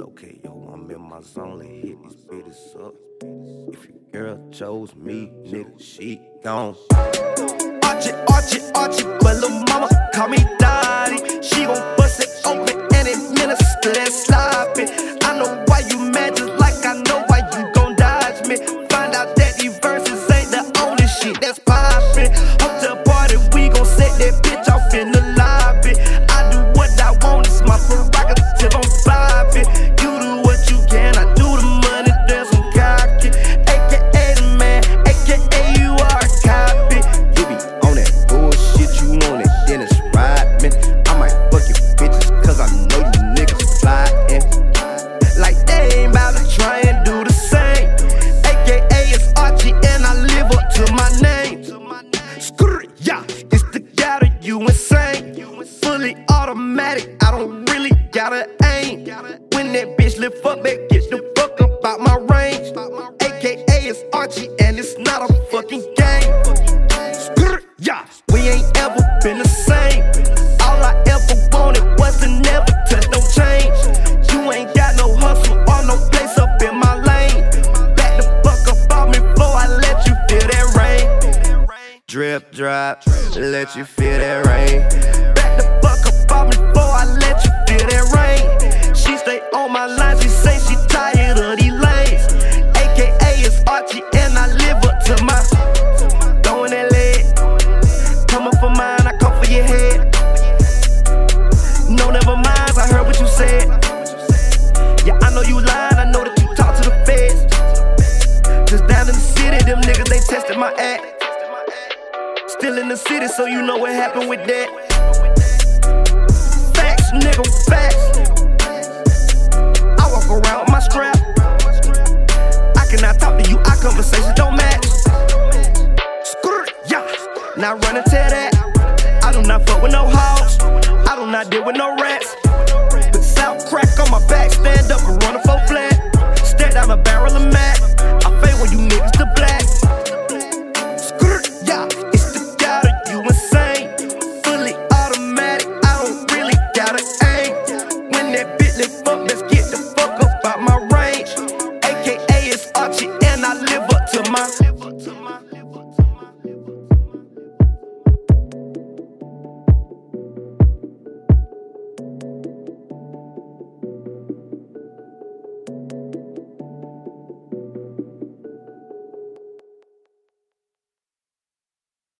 Okay, yo, I'm in my zone, let hit these bitches up. If your girl chose me, nigga, she gone. Archie, Archie, Archie, but little mama call me daddy. She gon' bust it open and administer that sloppy. I know why you mad, just like I know why you gon' dodge me. Find out that these verses ain't the only shit that's When that bitch lift up, it get the fuck up out my range. AKA it's Archie and it's not a fucking game. Yeah, we ain't ever been the same. All I ever wanted was to never touch no change. You ain't got no hustle or no place up in my lane. Back the fuck up on me before I let you feel that rain. Drip, drop, let you feel that rain. My act. Still in the city, so you know what happened with that. Facts, nigga, facts. I walk around with my strap. I cannot talk to you, our conversations don't match. It, yeah. Now run and tell that. I do not fuck with no hogs. I do not deal with no rats.